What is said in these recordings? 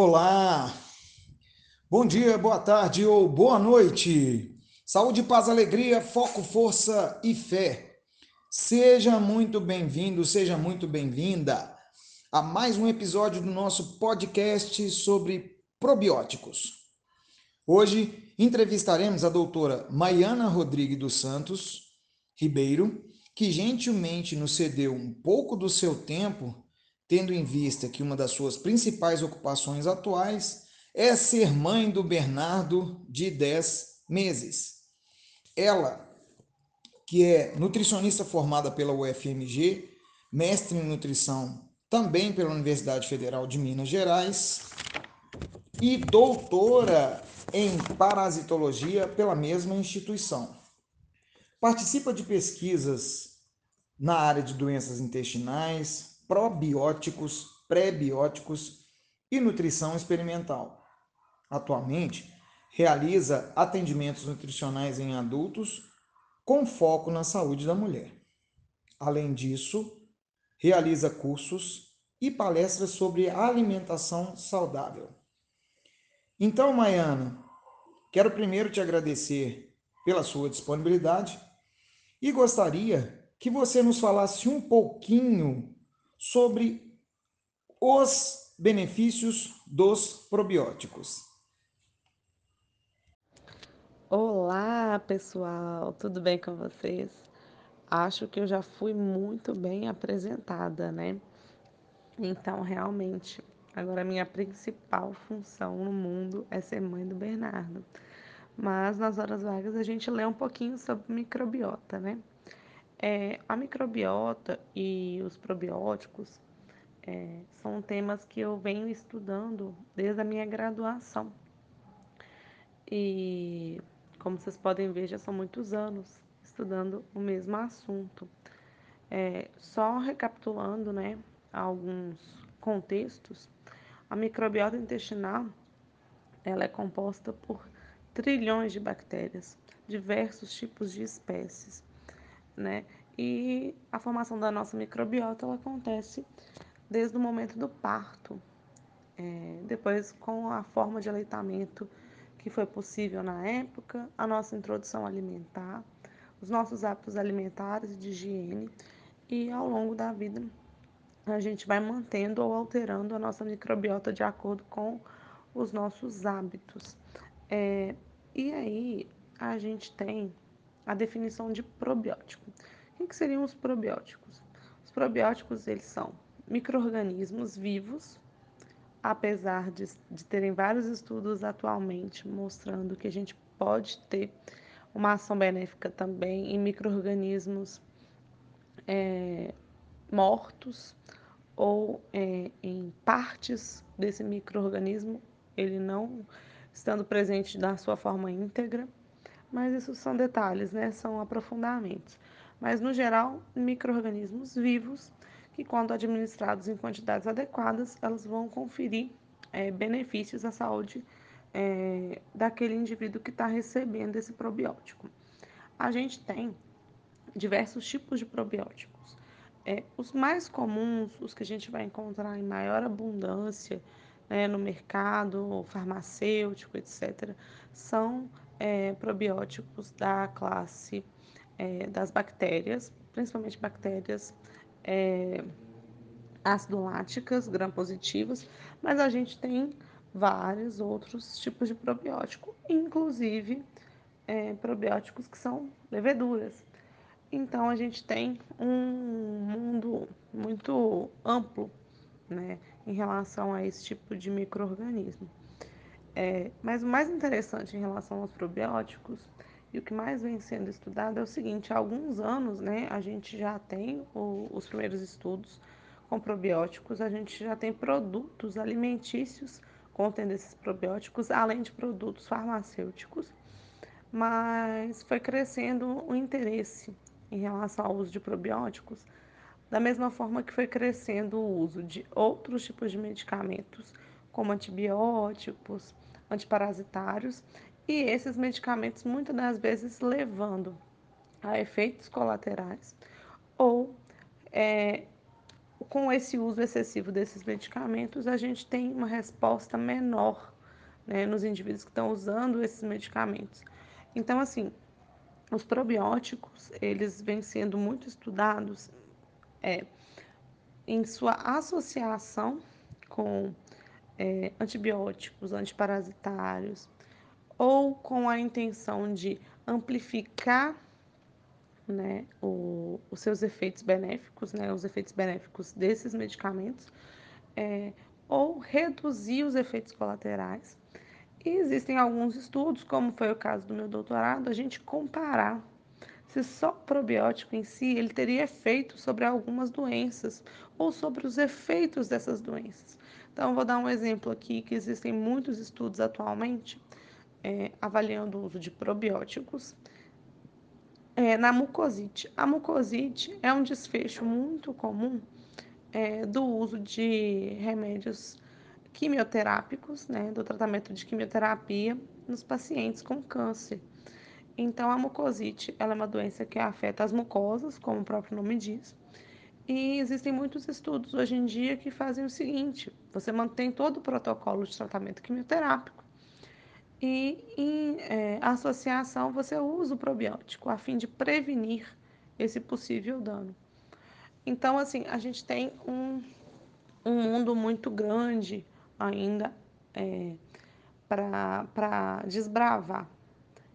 Olá, bom dia, boa tarde ou boa noite. Saúde, paz, alegria, foco, força e fé. Seja muito bem-vindo, seja muito bem-vinda a mais um episódio do nosso podcast sobre probióticos. Hoje entrevistaremos a doutora Maiana Rodrigues dos Santos Ribeiro, que gentilmente nos cedeu um pouco do seu tempo tendo em vista que uma das suas principais ocupações atuais é ser mãe do Bernardo de 10 meses. Ela, que é nutricionista formada pela UFMG, mestre em nutrição também pela Universidade Federal de Minas Gerais e doutora em parasitologia pela mesma instituição. Participa de pesquisas na área de doenças intestinais, probióticos, pré-bióticos e nutrição experimental. Atualmente, realiza atendimentos nutricionais em adultos com foco na saúde da mulher. Além disso, realiza cursos e palestras sobre alimentação saudável. Então, Maiana, quero primeiro te agradecer pela sua disponibilidade e gostaria que você nos falasse um pouquinho sobre os benefícios dos probióticos. Olá, pessoal, tudo bem com vocês? Acho que eu já fui muito bem apresentada, né? Então, realmente, agora minha principal função no mundo é ser mãe do Bernardo. Mas nas horas vagas a gente lê um pouquinho sobre microbiota, né? É, a microbiota e os probióticos é, são temas que eu venho estudando desde a minha graduação. E, como vocês podem ver, já são muitos anos estudando o mesmo assunto. É, só recapitulando né, alguns contextos, a microbiota intestinal ela é composta por trilhões de bactérias, diversos tipos de espécies né? E a formação da nossa microbiota ela acontece desde o momento do parto, é, depois com a forma de aleitamento que foi possível na época, a nossa introdução alimentar, os nossos hábitos alimentares e de higiene, e ao longo da vida a gente vai mantendo ou alterando a nossa microbiota de acordo com os nossos hábitos. É, e aí a gente tem a definição de probiótico. O que seriam os probióticos? Os probióticos eles são micro-organismos vivos, apesar de, de terem vários estudos atualmente mostrando que a gente pode ter uma ação benéfica também em micro-organismos é, mortos ou é, em partes desse microorganismo, ele não estando presente na sua forma íntegra mas isso são detalhes, né? São aprofundamentos. Mas, no geral, micro-organismos vivos que, quando administrados em quantidades adequadas, elas vão conferir é, benefícios à saúde é, daquele indivíduo que está recebendo esse probiótico. A gente tem diversos tipos de probióticos. É, os mais comuns, os que a gente vai encontrar em maior abundância né, no mercado farmacêutico, etc., são é, probióticos da classe é, das bactérias, principalmente bactérias é, ácido-láticas, gram-positivas, mas a gente tem vários outros tipos de probiótico, inclusive é, probióticos que são leveduras. Então a gente tem um mundo muito amplo né, em relação a esse tipo de microorganismo. É, mas o mais interessante em relação aos probióticos e o que mais vem sendo estudado é o seguinte: há alguns anos, né, a gente já tem o, os primeiros estudos com probióticos, a gente já tem produtos alimentícios contendo esses probióticos, além de produtos farmacêuticos, mas foi crescendo o interesse em relação ao uso de probióticos Da mesma forma que foi crescendo o uso de outros tipos de medicamentos, como antibióticos, antiparasitários, e esses medicamentos muitas das vezes levando a efeitos colaterais ou é, com esse uso excessivo desses medicamentos, a gente tem uma resposta menor né, nos indivíduos que estão usando esses medicamentos. Então, assim, os probióticos, eles vêm sendo muito estudados é, em sua associação com é, antibióticos, antiparasitários, ou com a intenção de amplificar né, o, os seus efeitos benéficos, né, os efeitos benéficos desses medicamentos, é, ou reduzir os efeitos colaterais. E existem alguns estudos, como foi o caso do meu doutorado, a gente comparar se só probiótico em si ele teria efeito sobre algumas doenças ou sobre os efeitos dessas doenças. Então, vou dar um exemplo aqui que existem muitos estudos atualmente é, avaliando o uso de probióticos é, na mucosite. A mucosite é um desfecho muito comum é, do uso de remédios quimioterápicos, né, do tratamento de quimioterapia nos pacientes com câncer. Então, a mucosite ela é uma doença que afeta as mucosas, como o próprio nome diz, e existem muitos estudos hoje em dia que fazem o seguinte: você mantém todo o protocolo de tratamento quimioterápico, e em é, associação você usa o probiótico a fim de prevenir esse possível dano. Então, assim, a gente tem um, um mundo muito grande ainda é, para desbravar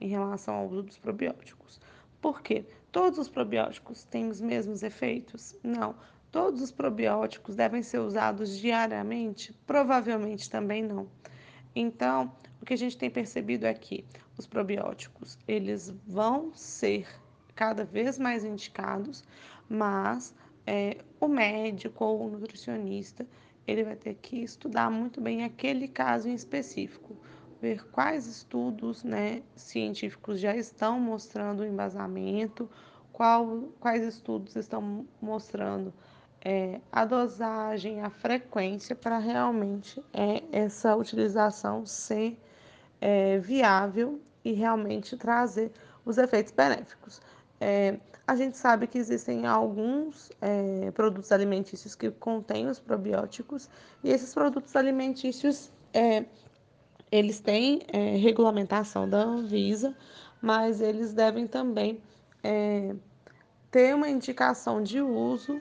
em relação ao uso dos probióticos. Por quê? Todos os probióticos têm os mesmos efeitos? Não. Todos os probióticos devem ser usados diariamente? Provavelmente também não. Então, o que a gente tem percebido é que os probióticos, eles vão ser cada vez mais indicados, mas é, o médico ou o nutricionista, ele vai ter que estudar muito bem aquele caso em específico, ver quais estudos né, científicos já estão mostrando o embasamento, qual, quais estudos estão mostrando é, a dosagem, a frequência para realmente é, essa utilização ser é, viável e realmente trazer os efeitos benéficos. É, a gente sabe que existem alguns é, produtos alimentícios que contêm os probióticos e esses produtos alimentícios é, eles têm é, regulamentação da Anvisa, mas eles devem também é, ter uma indicação de uso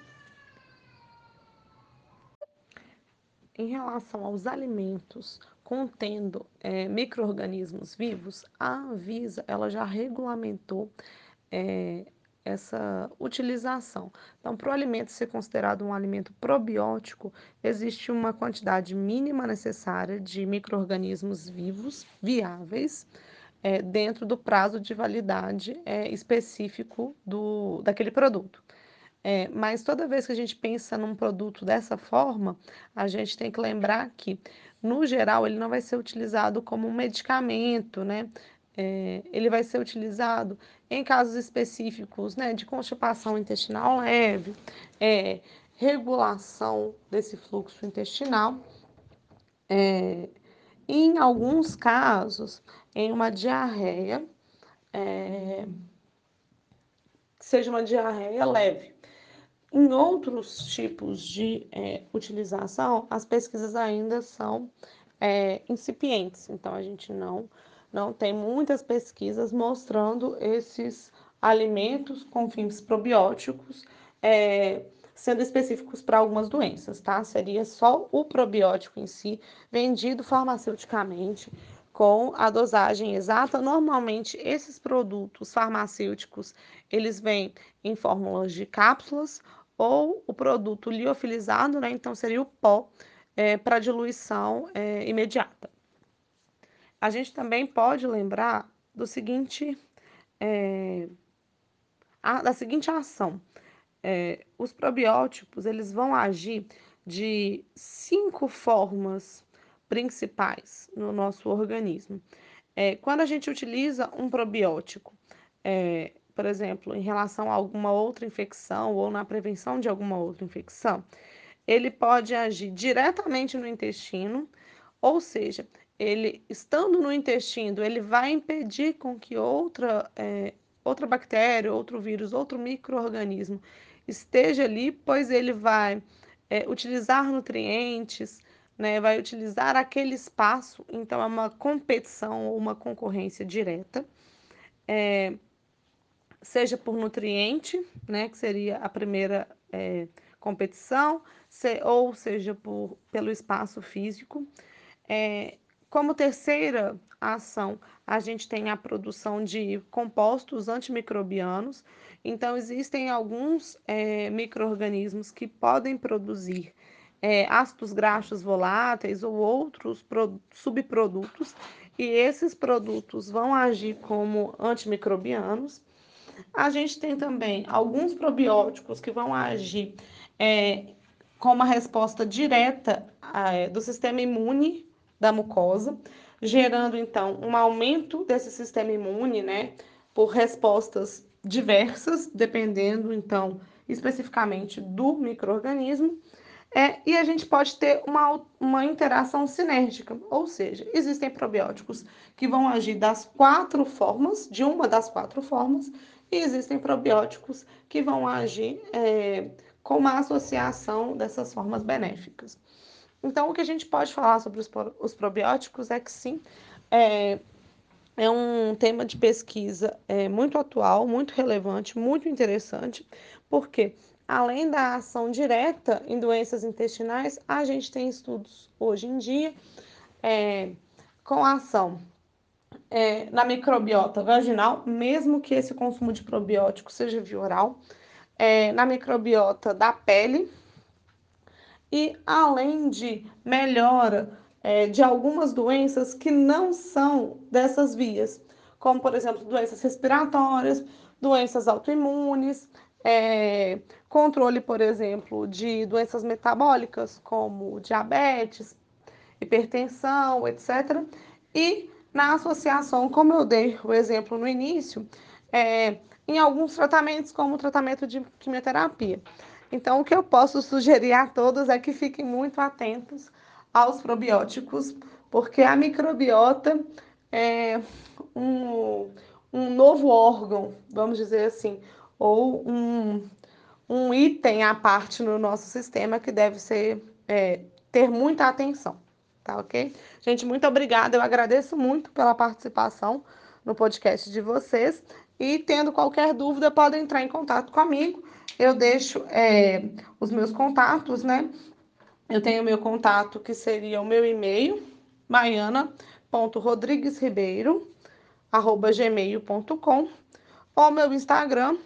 em relação aos alimentos contendo é, micro-organismos vivos, a Anvisa ela já regulamentou é, essa utilização. Então, para o alimento ser considerado um alimento probiótico, existe uma quantidade mínima necessária de micro-organismos vivos, viáveis, é, dentro do prazo de validade é, específico do, daquele produto. É, mas toda vez que a gente pensa num produto dessa forma, a gente tem que lembrar que, no geral, ele não vai ser utilizado como um medicamento, né? É, ele vai ser utilizado em casos específicos, né, de constipação intestinal leve, é, regulação desse fluxo intestinal, é, em alguns casos, em uma diarreia, é, seja uma diarreia leve. Em outros tipos de é, utilização, as pesquisas ainda são é, incipientes, então a gente não, não tem muitas pesquisas mostrando esses alimentos com fins probióticos é, sendo específicos para algumas doenças, tá? Seria só o probiótico em si, vendido farmaceuticamente com a dosagem exata. Normalmente, esses produtos farmacêuticos, eles vêm em fórmulas de cápsulas ou o produto liofilizado, né? Então, seria o pó é, para diluição é, imediata. A gente também pode lembrar do seguinte, é, a, da seguinte ação. É, os probióticos, eles vão agir de cinco formas principais no nosso organismo. É, quando a gente utiliza um probiótico é, por exemplo, em relação a alguma outra infecção ou na prevenção de alguma outra infecção, ele pode agir diretamente no intestino, ou seja, ele estando no intestino, ele vai impedir com que outra, é, outra bactéria, outro vírus, outro microorganismo esteja ali, pois ele vai é, utilizar nutrientes, né, vai utilizar aquele espaço, então é uma competição ou uma concorrência direta, é, seja por nutriente, né, que seria a primeira é, competição, se, ou seja por, pelo espaço físico. É, como terceira ação, a gente tem a produção de compostos antimicrobianos. Então, existem alguns é, micro-organismos que podem produzir é, ácidos graxos voláteis ou outros subprodutos, e esses produtos vão agir como antimicrobianos. A gente tem também alguns probióticos que vão agir é, com uma resposta direta é, do sistema imune da mucosa, gerando então um aumento desse sistema imune, né, por respostas diversas, dependendo então especificamente do microorganismo. É, e a gente pode ter uma, uma interação sinérgica, ou seja, existem probióticos que vão agir das quatro formas, de uma das quatro formas, e existem probióticos que vão agir é, com uma associação dessas formas benéficas. Então, o que a gente pode falar sobre os, os probióticos é que sim, é, é um tema de pesquisa é, muito atual, muito relevante, muito interessante, porque além da ação direta em doenças intestinais, a gente tem estudos hoje em dia é, com ação é, na microbiota vaginal, mesmo que esse consumo de probiótico seja via oral, é, na microbiota da pele, e além de melhora é, de algumas doenças que não são dessas vias, como por exemplo doenças respiratórias, doenças autoimunes, é, controle, por exemplo, de doenças metabólicas como diabetes, hipertensão, etc. E na associação, como eu dei o exemplo no início, é, em alguns tratamentos, como o tratamento de quimioterapia. Então, o que eu posso sugerir a todos é que fiquem muito atentos aos probióticos, porque a microbiota é um, um novo órgão, vamos dizer assim, ou um, um item à parte no nosso sistema que deve ser é, ter muita atenção, tá ok? Gente, muito obrigada, eu agradeço muito pela participação no podcast de vocês e tendo qualquer dúvida podem entrar em contato comigo eu deixo é, os meus contatos, né? Eu tenho o meu contato que seria o meu e-mail, maiana.rodriguesribeiro.gmail.com ou meu Instagram,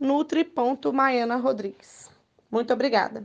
nutri.maianarodrigues. Muito obrigada.